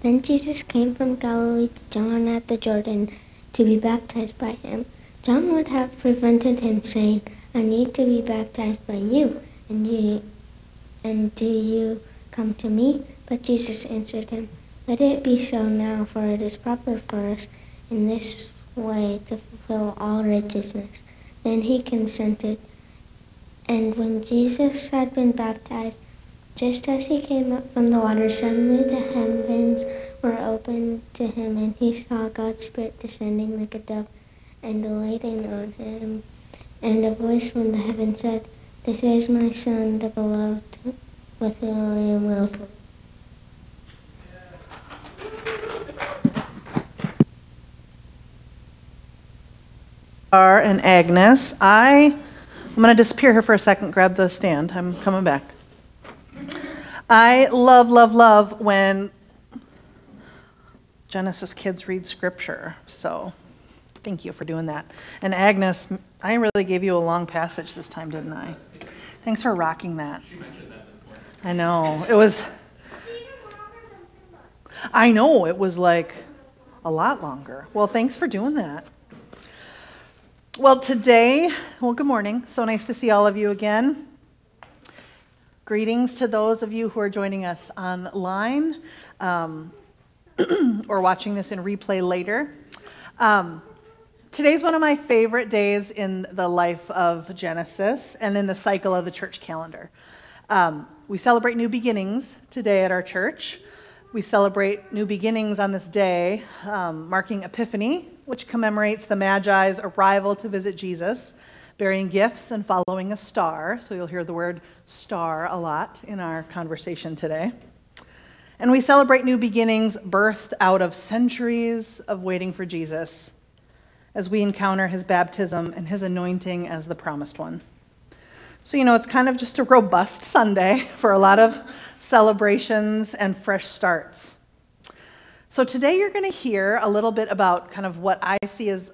Then Jesus came from Galilee to John at the Jordan to be baptized by him. John would have prevented him, saying, I need to be baptized by you, and you and do you come to me? But Jesus answered him, Let it be so now, for it is proper for us in this way to fulfill all righteousness. Then he consented. And when Jesus had been baptized, just as he came up from the water, suddenly the heavens were opened to him, and he saw God's Spirit descending like a dove and alighting on him. And a voice from the heaven said, This is my Son, the beloved, with whom I am well pleased. And Agnes. I, I'm going to disappear here for a second. Grab the stand. I'm coming back. I love, love, love when Genesis kids read scripture. So thank you for doing that. And Agnes, I really gave you a long passage this time, didn't I? Thanks for rocking that. She mentioned that this morning. I know. It was. I know. It was like a lot longer. Well, thanks for doing that. Well, today, well, good morning. So nice to see all of you again. Greetings to those of you who are joining us online um, or watching this in replay later. Um, today's one of my favorite days in the life of Genesis and in the cycle of the church calendar. Um, we celebrate new beginnings today at our church. We celebrate new beginnings on this day, um, marking Epiphany, which commemorates the Magi's arrival to visit Jesus, bearing gifts and following a star. So you'll hear the word star a lot in our conversation today. And we celebrate new beginnings birthed out of centuries of waiting for Jesus as we encounter his baptism and his anointing as the promised one. So, you know, it's kind of just a robust Sunday for a lot of celebrations and fresh starts. So, today you're going to hear a little bit about kind of what I see as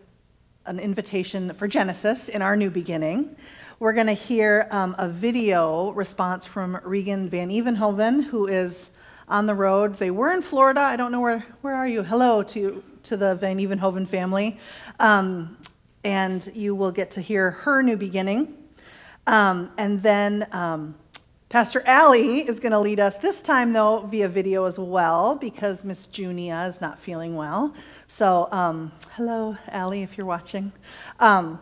an invitation for Genesis in our new beginning. We're going to hear um, a video response from Regan Van Evenhoven, who is on the road. They were in Florida. I don't know where, where are you? Hello to, to the Van Evenhoven family. Um, and you will get to hear her new beginning. Um, and then um, Pastor Allie is going to lead us this time, though, via video as well, because Miss Junia is not feeling well. So, um, hello, Allie, if you're watching. Um,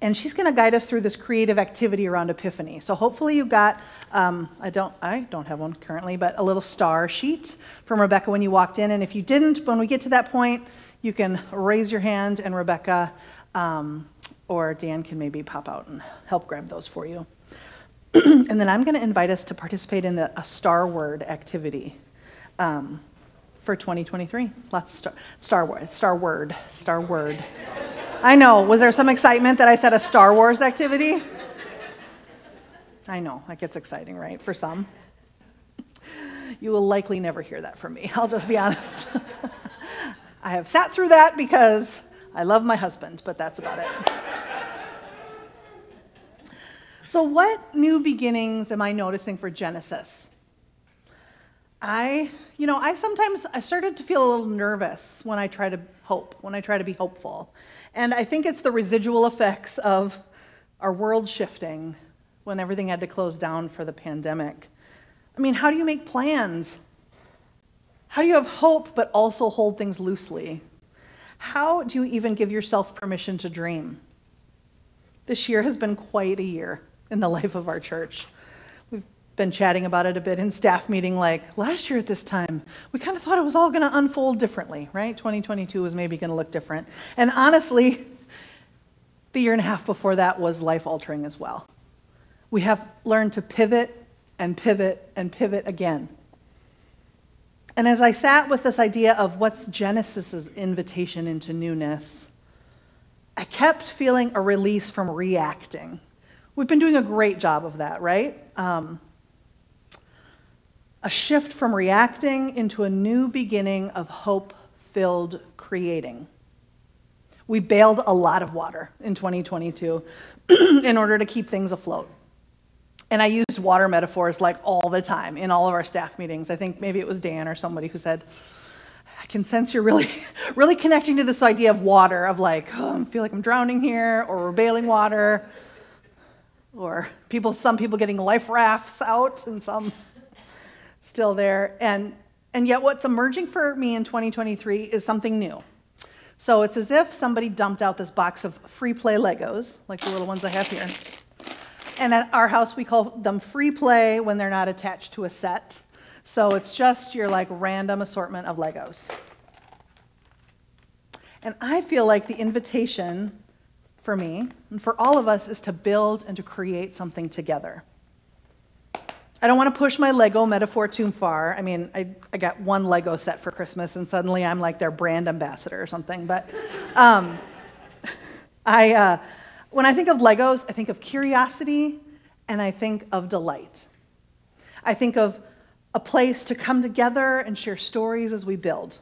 and she's going to guide us through this creative activity around Epiphany. So hopefully you got um, I don't I don't have one currently, but a little star sheet from Rebecca when you walked in. And if you didn't, when we get to that point, you can raise your hand, and Rebecca um, or Dan can maybe pop out and help grab those for you. and then I'm going to invite us to participate in the, a Star Word activity um, for 2023. Lots of star, star Word, Star Word, Star Word. I know. Was there some excitement that I said a Star Wars activity? I know. That gets exciting, right? For some. You will likely never hear that from me. I'll just be honest. I have sat through that because I love my husband, but that's about it. So, what new beginnings am I noticing for Genesis? I, you know, I sometimes I started to feel a little nervous when I try to hope, when I try to be hopeful. And I think it's the residual effects of our world shifting when everything had to close down for the pandemic. I mean, how do you make plans? How do you have hope but also hold things loosely? How do you even give yourself permission to dream? This year has been quite a year in the life of our church. We've been chatting about it a bit in staff meeting like last year at this time, we kind of thought it was all going to unfold differently, right? 2022 was maybe going to look different. And honestly, the year and a half before that was life altering as well. We have learned to pivot and pivot and pivot again. And as I sat with this idea of what's Genesis's invitation into newness, I kept feeling a release from reacting. We've been doing a great job of that, right? Um, a shift from reacting into a new beginning of hope filled creating. We bailed a lot of water in 2022 in order to keep things afloat. And I used water metaphors like all the time in all of our staff meetings. I think maybe it was Dan or somebody who said, I can sense you're really, really connecting to this idea of water, of like, oh, I feel like I'm drowning here, or we're bailing water, or people, some people getting life rafts out, and some still there. And, and yet, what's emerging for me in 2023 is something new. So it's as if somebody dumped out this box of free play Legos, like the little ones I have here. And at our house, we call them free play when they're not attached to a set. So it's just your like random assortment of Legos. And I feel like the invitation for me and for all of us is to build and to create something together. I don't want to push my Lego metaphor too far. I mean, I, I got one Lego set for Christmas, and suddenly I'm like their brand ambassador or something. But um, I, uh, when I think of Legos, I think of curiosity and I think of delight. I think of a place to come together and share stories as we build.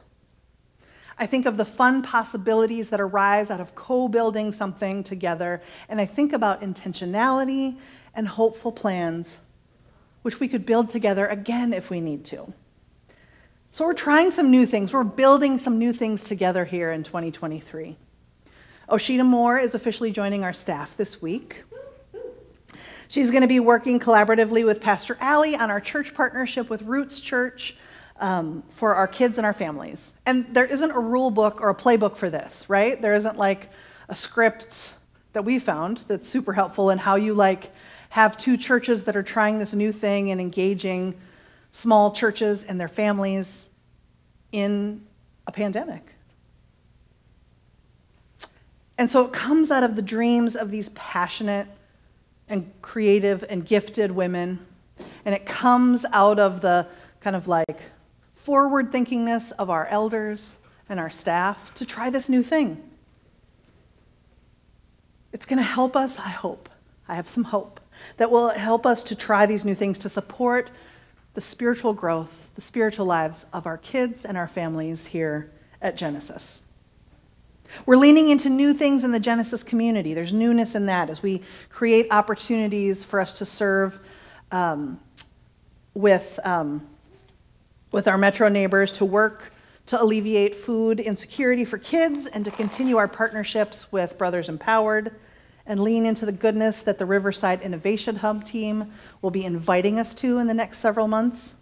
I think of the fun possibilities that arise out of co building something together, and I think about intentionality and hopeful plans which we could build together again if we need to. So we're trying some new things. We're building some new things together here in 2023. Osheta Moore is officially joining our staff this week. She's going to be working collaboratively with Pastor Allie on our church partnership with Roots Church um, for our kids and our families. And there isn't a rule book or a playbook for this, right? There isn't like a script that we found that's super helpful in how you like have two churches that are trying this new thing and engaging small churches and their families in a pandemic. And so it comes out of the dreams of these passionate and creative and gifted women. And it comes out of the kind of like forward thinkingness of our elders and our staff to try this new thing. It's going to help us, I hope. I have some hope that will help us to try these new things to support the spiritual growth, the spiritual lives of our kids and our families here at Genesis. We're leaning into new things in the Genesis community. There's newness in that as we create opportunities for us to serve um, with, um, with our metro neighbors, to work to alleviate food insecurity for kids, and to continue our partnerships with Brothers Empowered and lean into the goodness that the Riverside Innovation Hub team will be inviting us to in the next several months.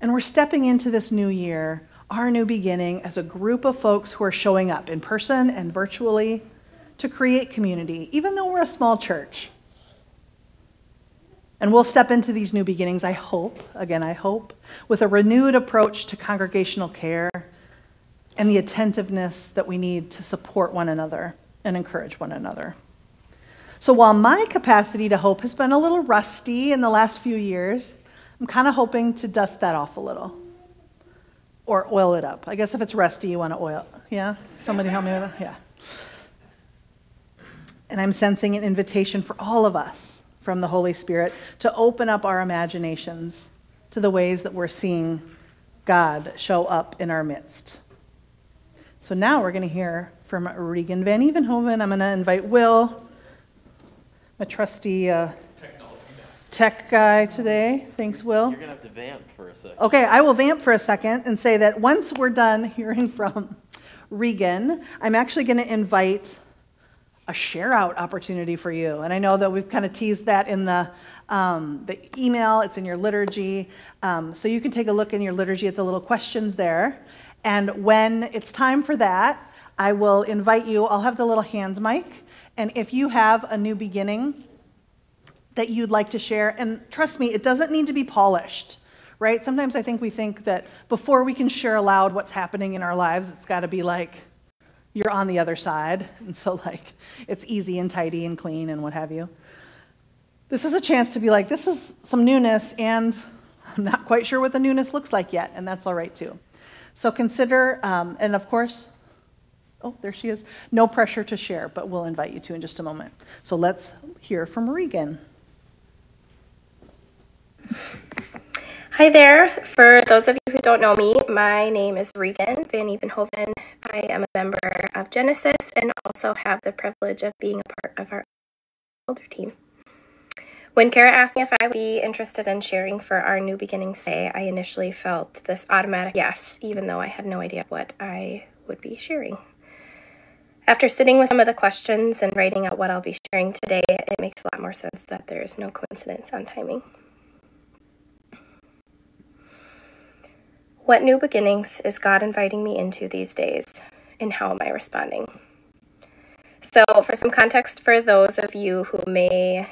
And we're stepping into this new year, our new beginning, as a group of folks who are showing up in person and virtually to create community, even though we're a small church. And we'll step into these new beginnings, I hope, again, I hope, with a renewed approach to congregational care and the attentiveness that we need to support one another and encourage one another. So while my capacity to hope has been a little rusty in the last few years, I'm kind of hoping to dust that off a little or oil it up. I guess if it's rusty, you want to oil. Yeah? Somebody help me with that? Yeah. And I'm sensing an invitation for all of us from the Holy Spirit to open up our imaginations to the ways that we're seeing God show up in our midst. So now we're going to hear from Regan Van Evenhoven. I'm going to invite Will, my trusty uh, tech guy today. Thanks, Will. You're going to have to vamp for a second. Okay, I will vamp for a second and say that once we're done hearing from Regan, I'm actually going to invite a share out opportunity for you. And I know that we've kind of teased that in the, um, the email, it's in your liturgy. Um, so you can take a look in your liturgy at the little questions there. And when it's time for that, I will invite you, I'll have the little hand mic. And if you have a new beginning that you'd like to share, and trust me, it doesn't need to be polished, right? Sometimes I think we think that before we can share aloud what's happening in our lives, it's got to be like, you're on the other side. And so, like, it's easy and tidy and clean and what have you. This is a chance to be like, this is some newness, and I'm not quite sure what the newness looks like yet, and that's all right too. So consider, um, and of course, oh, there she is. No pressure to share, but we'll invite you to in just a moment. So let's hear from Regan. Hi there. For those of you who don't know me, my name is Regan Van Evenhoven. I am a member of Genesis and also have the privilege of being a part of our elder team. When Kara asked me if I would be interested in sharing for our New Beginnings Day, I initially felt this automatic yes, even though I had no idea what I would be sharing. After sitting with some of the questions and writing out what I'll be sharing today, it makes a lot more sense that there is no coincidence on timing. What new beginnings is God inviting me into these days, and how am I responding? So, for some context for those of you who may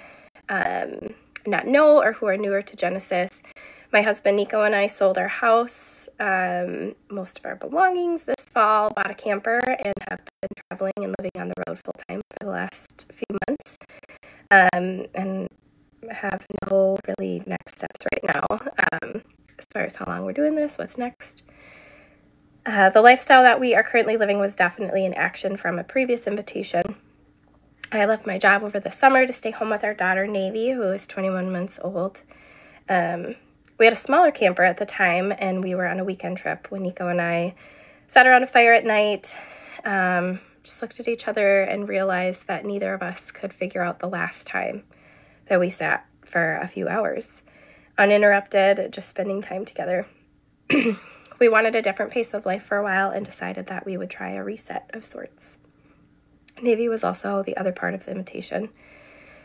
um, not know or who are newer to Genesis, my husband Nico and I sold our house, um, most of our belongings this fall, bought a camper, and have been traveling and living on the road full time for the last few months. Um, and have no really next steps right now. Um, far as how long we're doing this, what's next. Uh, the lifestyle that we are currently living was definitely an action from a previous invitation. I left my job over the summer to stay home with our daughter, Navy, who is 21 months old. Um, we had a smaller camper at the time, and we were on a weekend trip when Nico and I sat around a fire at night, um, just looked at each other, and realized that neither of us could figure out the last time that we sat for a few hours uninterrupted, just spending time together. we wanted a different pace of life for a while and decided that we would try a reset of sorts. Navy was also the other part of the invitation.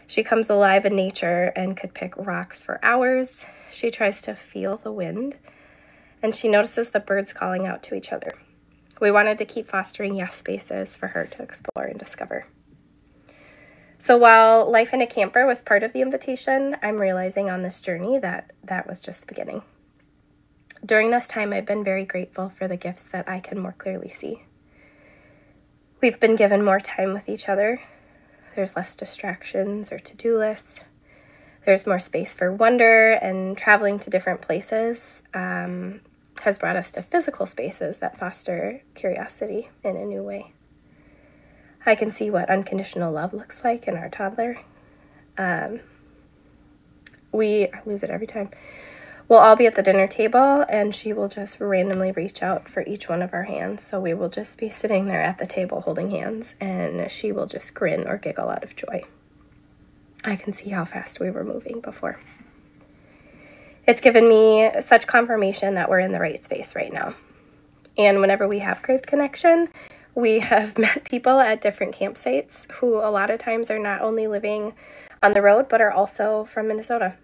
She comes alive in nature and could pick rocks for hours. She tries to feel the wind, and she notices the birds calling out to each other. We wanted to keep fostering yes spaces for her to explore and discover. So while life in a camper was part of the invitation, I'm realizing on this journey that that was just the beginning. During this time, I've been very grateful for the gifts that I can more clearly see. We've been given more time with each other. There's less distractions or to do lists. There's more space for wonder, and traveling to different places um, has brought us to physical spaces that foster curiosity in a new way. I can see what unconditional love looks like in our toddler. Um, we I lose it every time. We'll all be at the dinner table, and she will just randomly reach out for each one of our hands. So we will just be sitting there at the table holding hands, and she will just grin or giggle out of joy. I can see how fast we were moving before. It's given me such confirmation that we're in the right space right now. And whenever we have craved connection, we have met people at different campsites who a lot of times are not only living on the road but are also from Minnesota.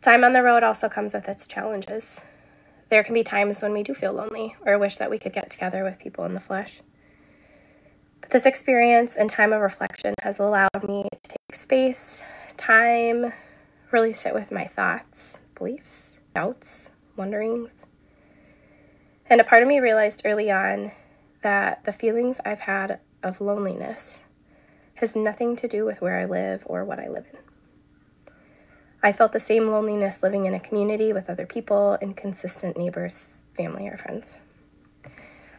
Time on the road also comes with its challenges. There can be times when we do feel lonely or wish that we could get together with people in the flesh. But this experience and time of reflection has allowed me to take space, time, really sit with my thoughts, beliefs, doubts, wonderings and a part of me realized early on that the feelings I've had of loneliness has nothing to do with where I live or what I live in. I felt the same loneliness living in a community with other people and consistent neighbors, family, or friends.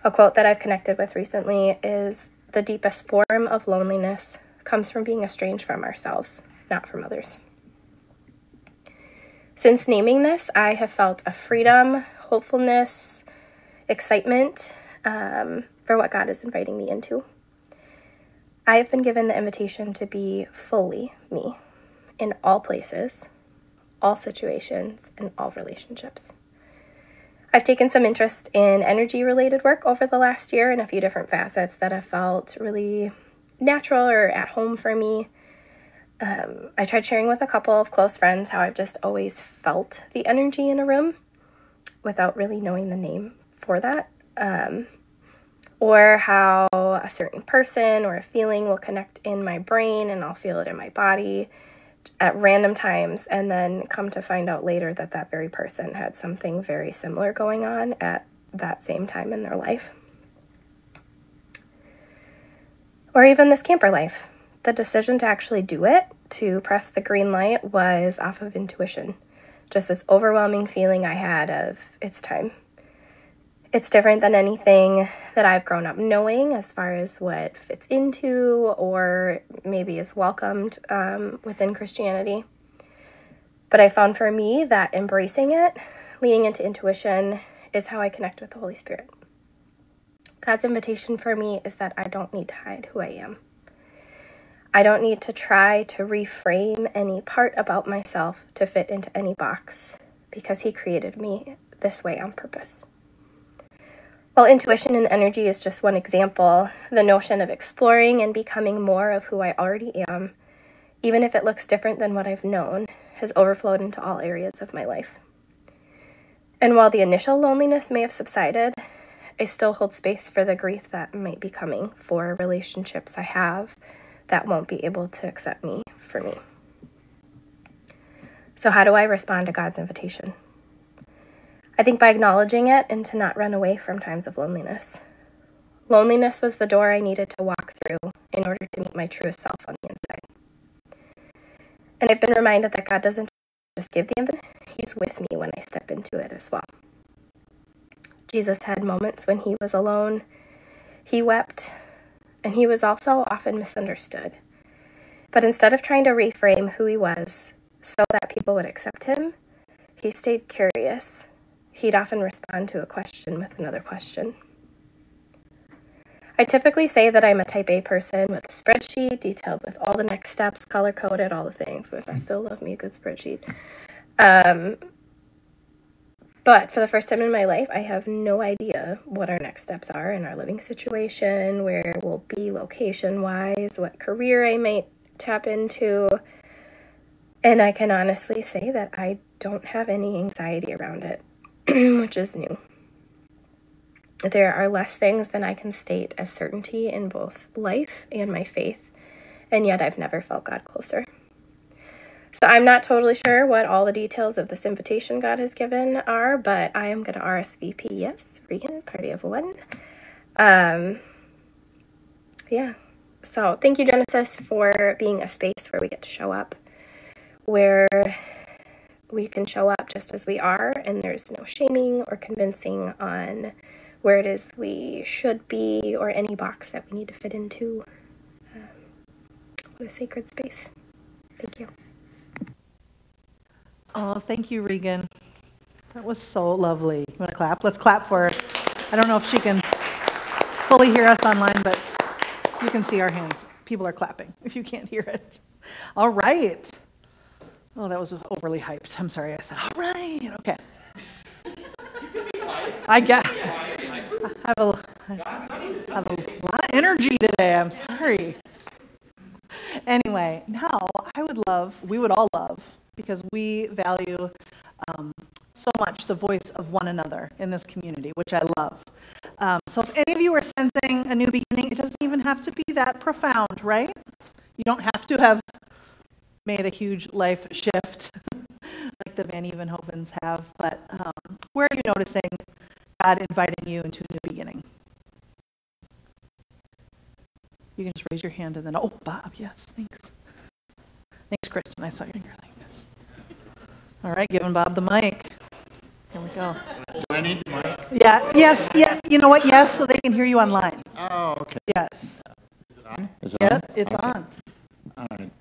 A quote that I've connected with recently is The deepest form of loneliness comes from being estranged from ourselves, not from others. Since naming this, I have felt a freedom, hopefulness, excitement um, for what God is inviting me into. I have been given the invitation to be fully me in all places, all situations, and all relationships. I've taken some interest in energy related work over the last year in a few different facets that have felt really natural or at home for me. Um, I tried sharing with a couple of close friends how I've just always felt the energy in a room without really knowing the name for that. Um, or how a certain person or a feeling will connect in my brain and I'll feel it in my body at random times and then come to find out later that that very person had something very similar going on at that same time in their life. Or even this camper life. The decision to actually do it, to press the green light, was off of intuition. Just this overwhelming feeling I had of it's time. It's different than anything that I've grown up knowing as far as what fits into or maybe is welcomed um, within Christianity. But I found for me that embracing it, leaning into intuition, is how I connect with the Holy Spirit. God's invitation for me is that I don't need to hide who I am. I don't need to try to reframe any part about myself to fit into any box because He created me this way on purpose. While intuition and energy is just one example, the notion of exploring and becoming more of who I already am, even if it looks different than what I've known, has overflowed into all areas of my life. And while the initial loneliness may have subsided, I still hold space for the grief that might be coming for relationships I have that won't be able to accept me for me. So, how do I respond to God's invitation? I think by acknowledging it and to not run away from times of loneliness. Loneliness was the door I needed to walk through in order to meet my truest self on the inside. And I've been reminded that God doesn't just give the invitation, He's with me when I step into it as well. Jesus had moments when he was alone, he wept, and he was also often misunderstood. But instead of trying to reframe who he was so that people would accept him, he stayed curious he'd often respond to a question with another question. I typically say that I'm a type A person with a spreadsheet detailed with all the next steps, color coded, all the things, which I still love me a good spreadsheet. Um, but for the first time in my life, I have no idea what our next steps are in our living situation, where we'll be location wise, what career I might tap into. And I can honestly say that I don't have any anxiety around it. which is new. There are less things than I can state as certainty in both life and my faith, and yet I've never felt God closer. So I'm not totally sure what all the details of this invitation God has given are, but I am going to RSVP yes, Regan, party of one. Um, yeah. So thank you, Genesis, for being a space where we get to show up, where we can show up just as we are, and there's no shaming or convincing on where it is we should be or any box that we need to fit into. Um, what a sacred space. Thank you. Oh, thank you, Regan. That was so lovely. You want to clap? Let's clap for her. I don't know if she can fully hear us online, but you can see our hands. People are clapping if you can't hear it. All right. Oh, that was overly hyped. I'm sorry. I said, all right. Okay. I get. I have, a, I have a lot of energy today. I'm sorry. Anyway, now I would love, we would all love, because we value um, so much the voice of one another in this community, which I love. Um, so if any of you are sensing a new beginning, it doesn't even have to be that profound, right? You don't have to have made a huge life shift like the Van Evenhovens have. But um, where are you noticing God inviting you into a new beginning? You can just raise your hand and then, oh, Bob, yes, thanks. Thanks, Kristen. I saw your finger like this. All right, giving Bob the mic. Here we go. Do I need the mic? Yeah, yes, yeah. You know what? Yes, so they can hear you online. Oh, okay. Yes. Is it on? Is it Yep, on? it's Okay. on. All right.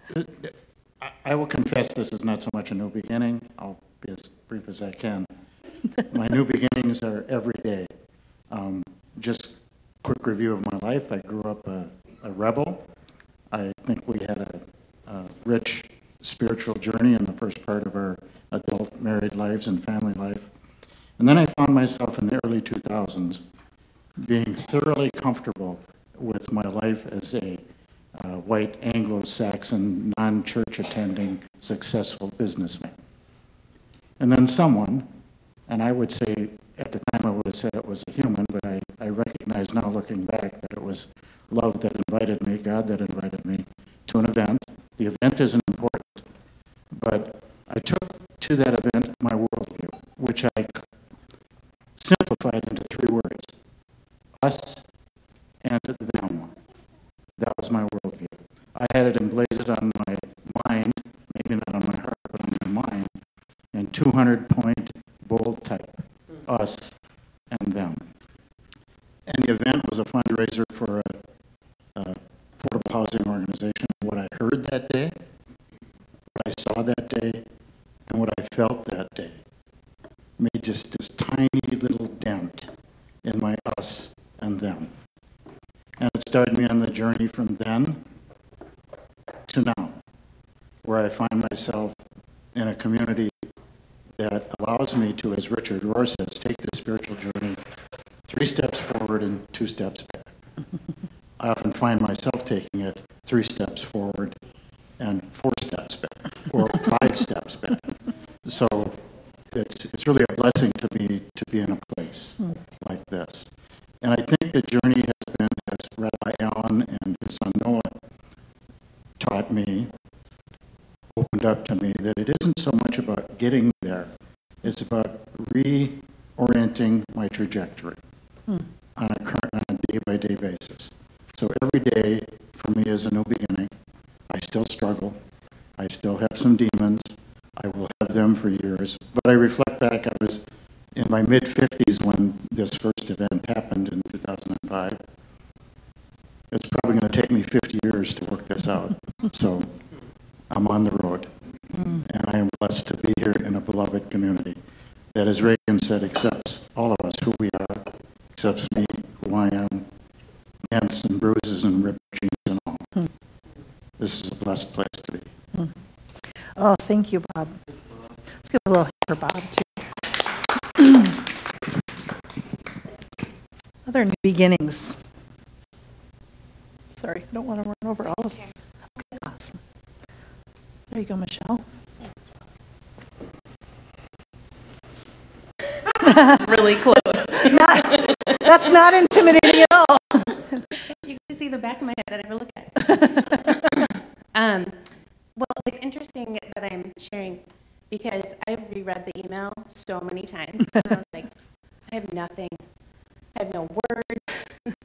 I- will confess this is not so much a new beginning. I'll be as brief as I can. My new beginnings are every day. Um, Just quick review of my life. I grew up a a rebel. I think we had a a rich spiritual journey in the first part of our adult married lives and family life. And then I found myself in the early 2000s being thoroughly comfortable with my life as a uh, white Anglo-Saxon, non-church attending, successful businessman. And then someone, and I would say at the time I would have said it was a human, but I, I recognize now looking back that it was love that invited me, God that invited me to an event. The event isn't important, but I took to that event my worldview, which I simplified into three words us and them. That was my worldview. I had it emblazoned on my mind, maybe not on my heart, but on my mind, in 200 point bold type us and them. And the event was a fundraiser for a, a affordable housing organization. What I heard that day, what I saw that day, and what I felt that day made just this tiny little dent in my us and them. And it started me on the journey from then to now, where I find myself in a community that allows me to, as Richard Rohr says, take the spiritual journey three steps forward and two steps back. I often find myself taking it three steps forward and four steps back, or five steps back. So it's, it's really a blessing to me to be in a place like this. And I think the journey has been, as Rabbi Allen and his son Noah taught me, opened up to me, that it isn't so much about getting there, it's about reorienting my trajectory on a current, on a day-by-day basis. So every day for me is a new beginning. I still struggle. I still have some demons. I will have them for years. But I reflect back, I was in my mid 50s when this first event happened in 2005. It's probably going to take me 50 years to work this out. So I'm on the road. And I am blessed to be here in a beloved community that, as Regan said, accepts all of us who we are, accepts me, This blessed place to be. Hmm. Oh, thank you, Bob. Let's give a little hand for Bob, too. Other new beginnings. Sorry, I don't want to run over all of them. Okay, awesome. There you go, Michelle. That's really close. Not- That's not intimidating at all. You can see the back of my head that I never look at. um, well, it's interesting that I'm sharing because I've reread the email so many times. I was like, I have nothing. I have no words.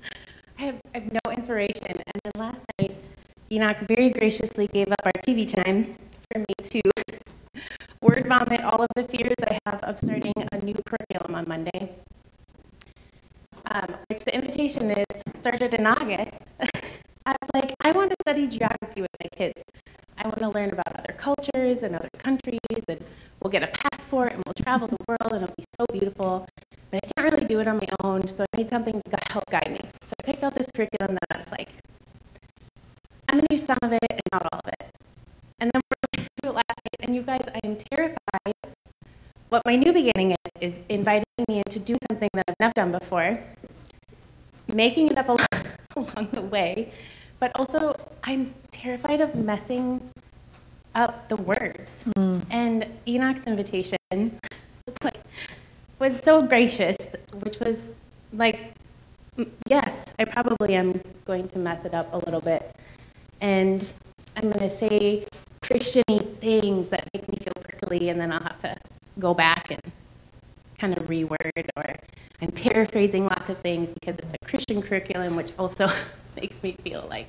I have, I have no inspiration. And then last night, Enoch very graciously gave up our TV time for me to word vomit all of the fears I have of starting a new curriculum on Monday um, which the invitation is started in August. I was like, I want to study geography with my kids. I want to learn about other cultures and other countries, and we'll get a passport and we'll travel the world, and it'll be so beautiful. But I can't really do it on my own, so I need something to help guide me. So I picked out this curriculum that I was like, I'm going to use some of it and not all of it. And then we're going it last night, and you guys, I am terrified. What my new beginning is, is inviting me to do something that I've never done before, making it up along the way, but also I'm terrified of messing up the words. And Enoch's invitation like, was so gracious, which was like, mm, yes, I probably am going to mess it up a little bit. And I'm going to say Christian things that make me feel prickly, and then I'll have to go back and kind of reword, or I'm paraphrasing lots of things because it's a Christian curriculum, which also makes me feel like,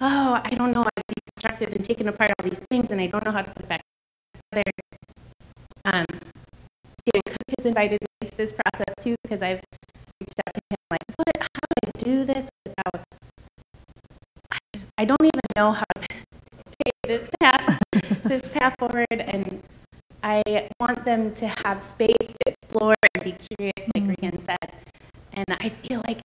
oh, I don't know, I've deconstructed and taken apart all these things, and I don't know how to put it back together. Um, Dan Cook has invited me to this process too, because I've reached out to him like, what, how do I do this without, I, just, I don't even know how to take this path, this path forward, and I want them to have space to explore and be curious, like Regan said. And I feel like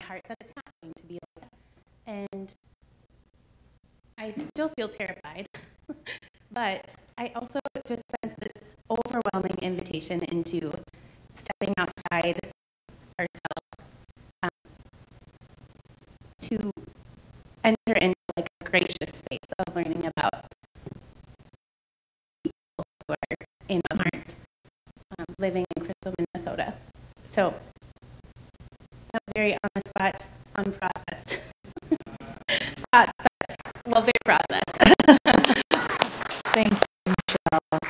my heart that it's not going to be like that. And I still feel terrified. but I also just sense this overwhelming invitation into stepping outside ourselves um, to enter into like a gracious space of learning about people who are in aren't um, living in Crystal, Minnesota. So, very on the spot, unprocessed. spot, well, very processed. Thank you, Michelle.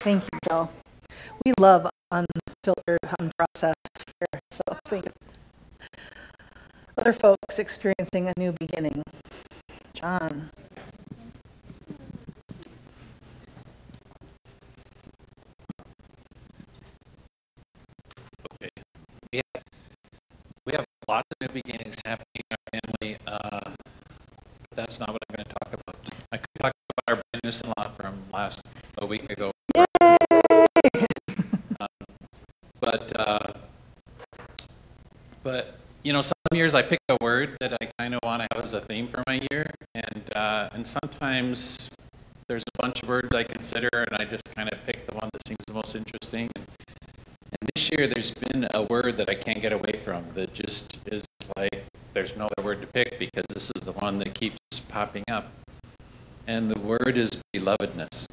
Thank you, Jill. We love unfiltered, unprocessed here, so thank you. Other folks experiencing a new beginning. John. Lots of new beginnings happening in our family. Uh, but that's not what I'm going to talk about. I could talk about our business law from last a week ago. Yay! um, but uh, but you know, some years I pick a word that I kind of want to have as a theme for my year, and uh, and sometimes there's a bunch of words I consider, and I just kind of pick the one that seems the most interesting. And this year, there's been a word that I can't get away from that just is like there's no other word to pick because this is the one that keeps popping up, and the word is belovedness.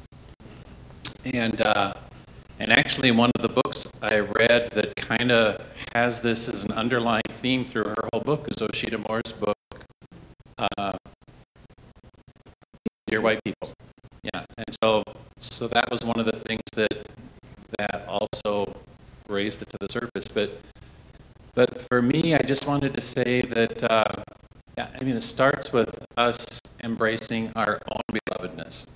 And uh, and actually, one of the books I read that kind of has this as an underlying theme through her whole book is Osheta Moore's book, uh, Dear White People. Yeah, and so so that was one of the things that that also raised it to the surface. But but for me, I just wanted to say that uh, yeah, I mean, it starts with us embracing our own belovedness,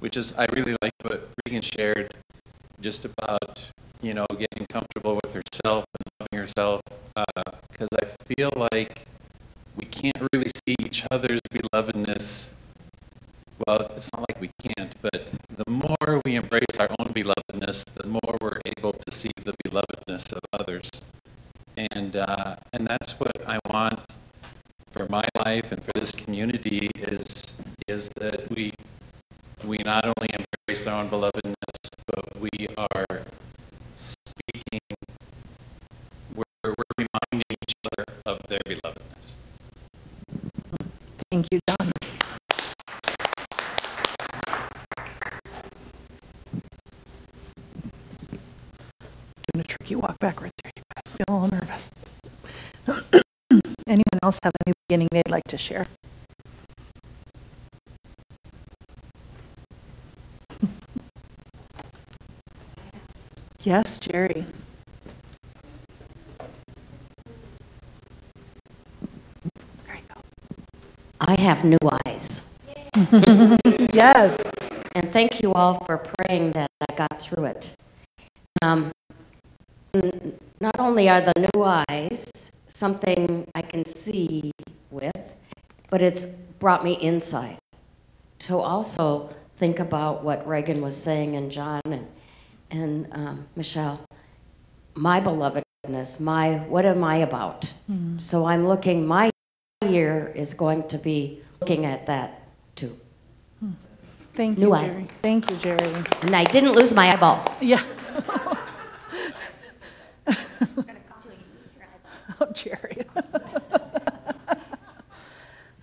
which is I really like what Regan shared just about you know getting comfortable with herself and loving herself because uh, I feel like we can't really see each other's belovedness. Well, it's not like we can't, but the more we embrace our own belovedness, the more we're able to see the belovedness of others, and uh, and that's what I want for my life and for this community is is that we we not only embrace our own belovedness, but we are else have a new beginning they'd like to share? Yes, Jerry. I have new eyes. yes. And thank you all for praying that I got through it. Um, not only are the new eyes something I can see with, but it's brought me insight to also think about what Regan was saying and John and and um, Michelle, my belovedness, my what am I about? Mm-hmm. So I'm looking. My year is going to be looking at that too. Hmm. Thank New you, eyes. Jerry. Thank you, Jerry. And I didn't lose my eyeball. Yeah. oh, Jerry. I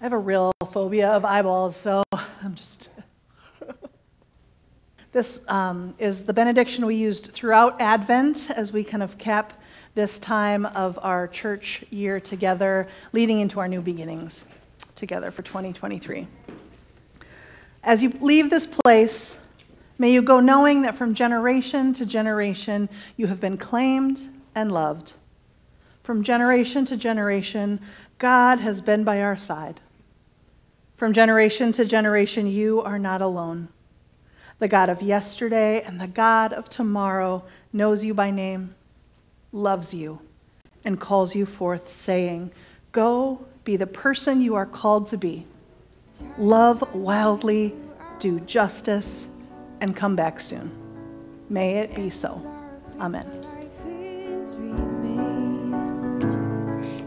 have a real phobia of eyeballs, so I'm just. This um, is the benediction we used throughout Advent as we kind of cap this time of our church year together, leading into our new beginnings together for 2023. As you leave this place, may you go knowing that from generation to generation you have been claimed and loved. From generation to generation, God has been by our side. From generation to generation, you are not alone. The God of yesterday and the God of tomorrow knows you by name, loves you, and calls you forth, saying, Go be the person you are called to be. Love wildly, do justice, and come back soon. May it be so. Amen.